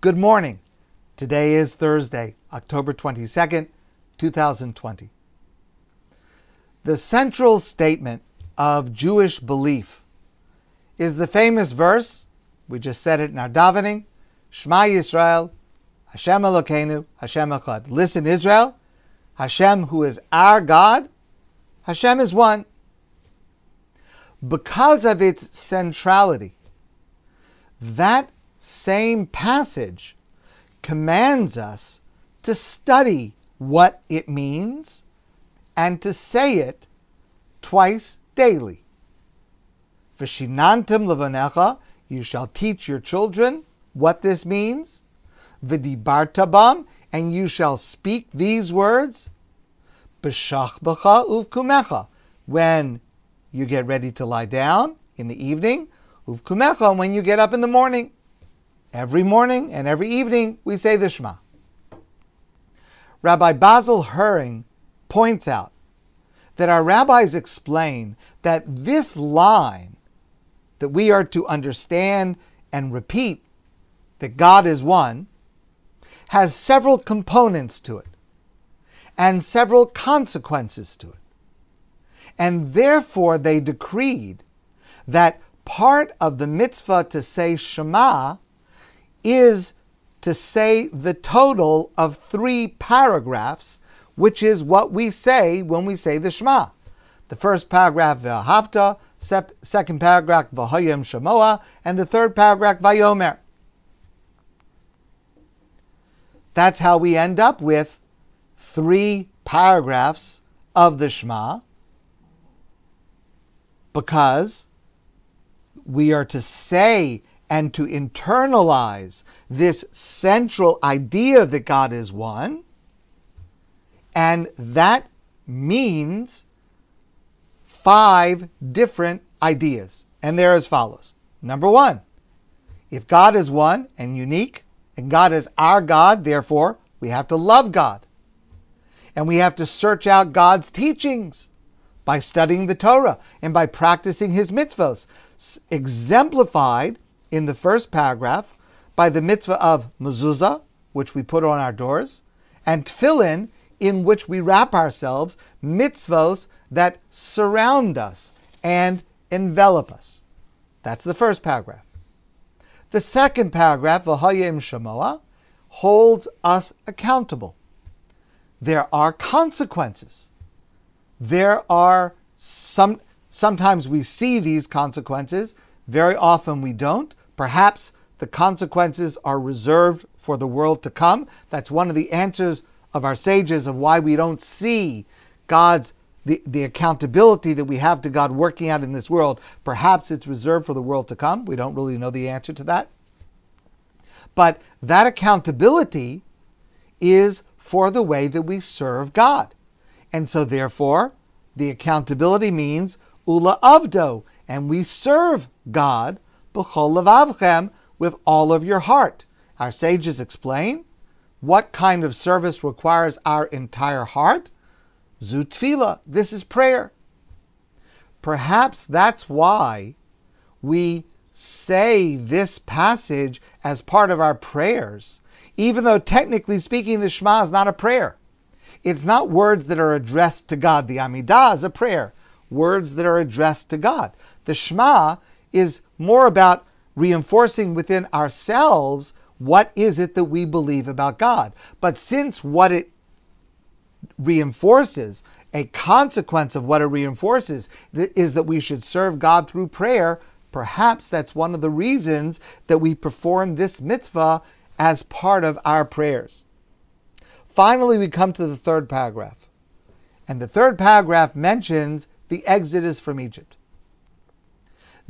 Good morning. Today is Thursday, October 22nd, 2020. The central statement of Jewish belief is the famous verse, we just said it in our davening, Shema Yisrael, Hashem Elokeinu, Hashem Echad. Listen, Israel, Hashem, who is our God, Hashem is one. Because of its centrality, that same passage commands us to study what it means and to say it twice daily. Vishinantim levanecha, you shall teach your children what this means. Vidibartabam, and you shall speak these words. B'shachbacha uvkumecha, when you get ready to lie down in the evening. Uvkumecha, when you get up in the morning. Every morning and every evening we say the Shema. Rabbi Basil Herring points out that our rabbis explain that this line that we are to understand and repeat that God is one has several components to it and several consequences to it. And therefore they decreed that part of the mitzvah to say Shema is to say the total of three paragraphs, which is what we say when we say the Shema. The first paragraph, V'ahavta, second paragraph, V'hayim Shemoa, and the third paragraph, Vayomer. That's how we end up with three paragraphs of the Shema, because we are to say and to internalize this central idea that God is one. And that means five different ideas. And they're as follows. Number one, if God is one and unique, and God is our God, therefore, we have to love God. And we have to search out God's teachings by studying the Torah and by practicing his mitzvahs, exemplified in the first paragraph by the mitzvah of mezuzah, which we put on our doors, and tefillin, in which we wrap ourselves, mitzvos that surround us and envelop us. That's the first paragraph. The second paragraph, V'hayim Shemoa, holds us accountable. There are consequences. There are some, sometimes we see these consequences, very often we don't. Perhaps the consequences are reserved for the world to come. That's one of the answers of our sages of why we don't see God's the, the accountability that we have to God working out in this world. Perhaps it's reserved for the world to come. We don't really know the answer to that. But that accountability is for the way that we serve God. And so therefore, the accountability means ula avdo, and we serve God with all of your heart. Our sages explain what kind of service requires our entire heart. Zutfila, this is prayer. Perhaps that's why we say this passage as part of our prayers, even though technically speaking, the Shema is not a prayer. It's not words that are addressed to God. The Amidah is a prayer, words that are addressed to God. The Shema is more about reinforcing within ourselves what is it that we believe about God. But since what it reinforces, a consequence of what it reinforces, is that we should serve God through prayer, perhaps that's one of the reasons that we perform this mitzvah as part of our prayers. Finally, we come to the third paragraph. And the third paragraph mentions the exodus from Egypt.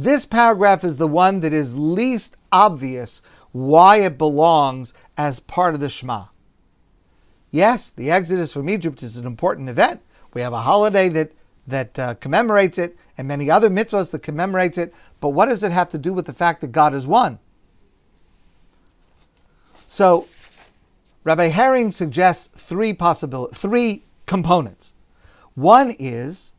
This paragraph is the one that is least obvious why it belongs as part of the Shema. Yes, the Exodus from Egypt is an important event. We have a holiday that that uh, commemorates it, and many other mitzvahs that commemorates it. But what does it have to do with the fact that God is one? So, Rabbi Herring suggests three possible, three components. One is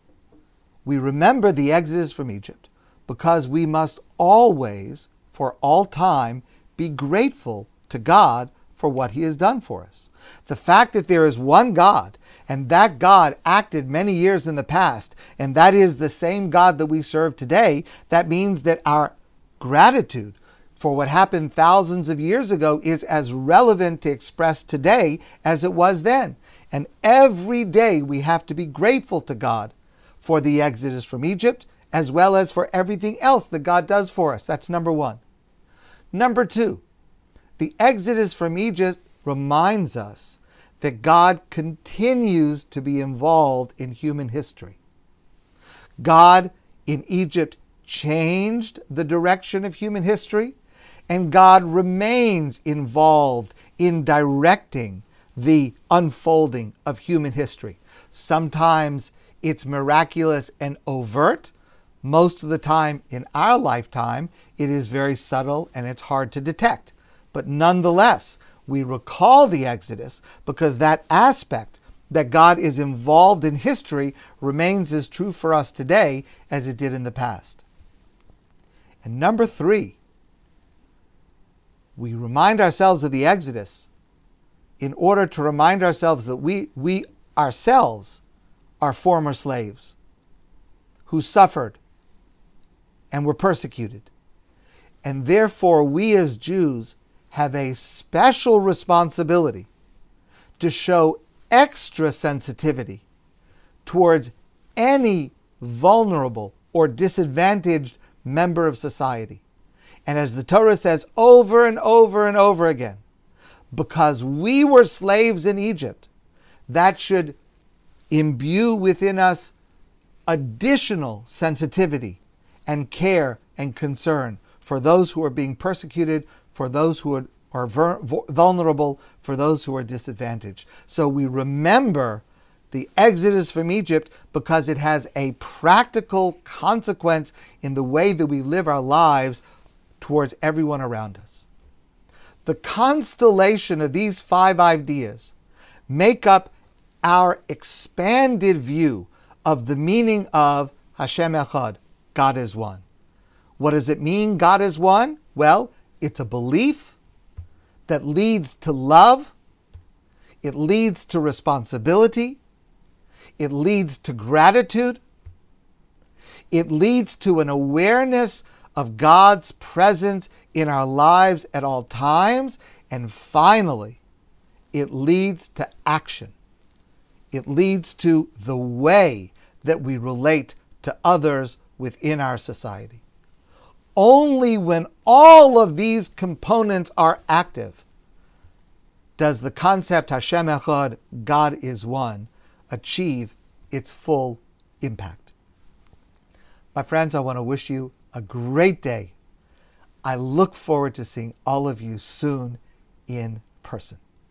we remember the Exodus from Egypt because we must always, for all time, be grateful to God for what he has done for us. The fact that there is one God and that God acted many years in the past, and that is the same God that we serve today, that means that our gratitude for what happened thousands of years ago is as relevant to express today as it was then. And every day we have to be grateful to God for the exodus from Egypt, as well as for everything else that God does for us. That's number one. Number two, the exodus from Egypt reminds us that God continues to be involved in human history. God in Egypt changed the direction of human history, and God remains involved in directing the unfolding of human history. Sometimes it's miraculous and overt. Most of the time in our lifetime, it is very subtle and it's hard to detect. But nonetheless, we recall the Exodus because that aspect that God is involved in history remains as true for us today as it did in the past. And number three, we remind ourselves of the Exodus in order to remind ourselves that we, we ourselves are former slaves who suffered and were persecuted. And therefore, we as Jews have a special responsibility to show extra sensitivity towards any vulnerable or disadvantaged member of society. And as the Torah says over and over and over again, because we were slaves in Egypt, that should imbue within us additional sensitivity and care and concern for those who are being persecuted, for those who are, vulnerable, for those who are disadvantaged. So we remember the exodus from Egypt because it has a practical consequence in the way that we live our lives towards everyone around us. The constellation of these five ideas make up our expanded view of the meaning of Hashem Echad, God is one. What does it mean, God is one? Well, it's a belief that leads to love, it leads to responsibility, it leads to gratitude, it leads to an awareness of God's presence in our lives at all times, and finally, it leads to action. It leads to the way that we relate to others within our society. Only when all of these components are active does the concept Hashem Echad, God is one, achieve its full impact. My friends, I want to wish you a great day. I look forward to seeing all of you soon in person.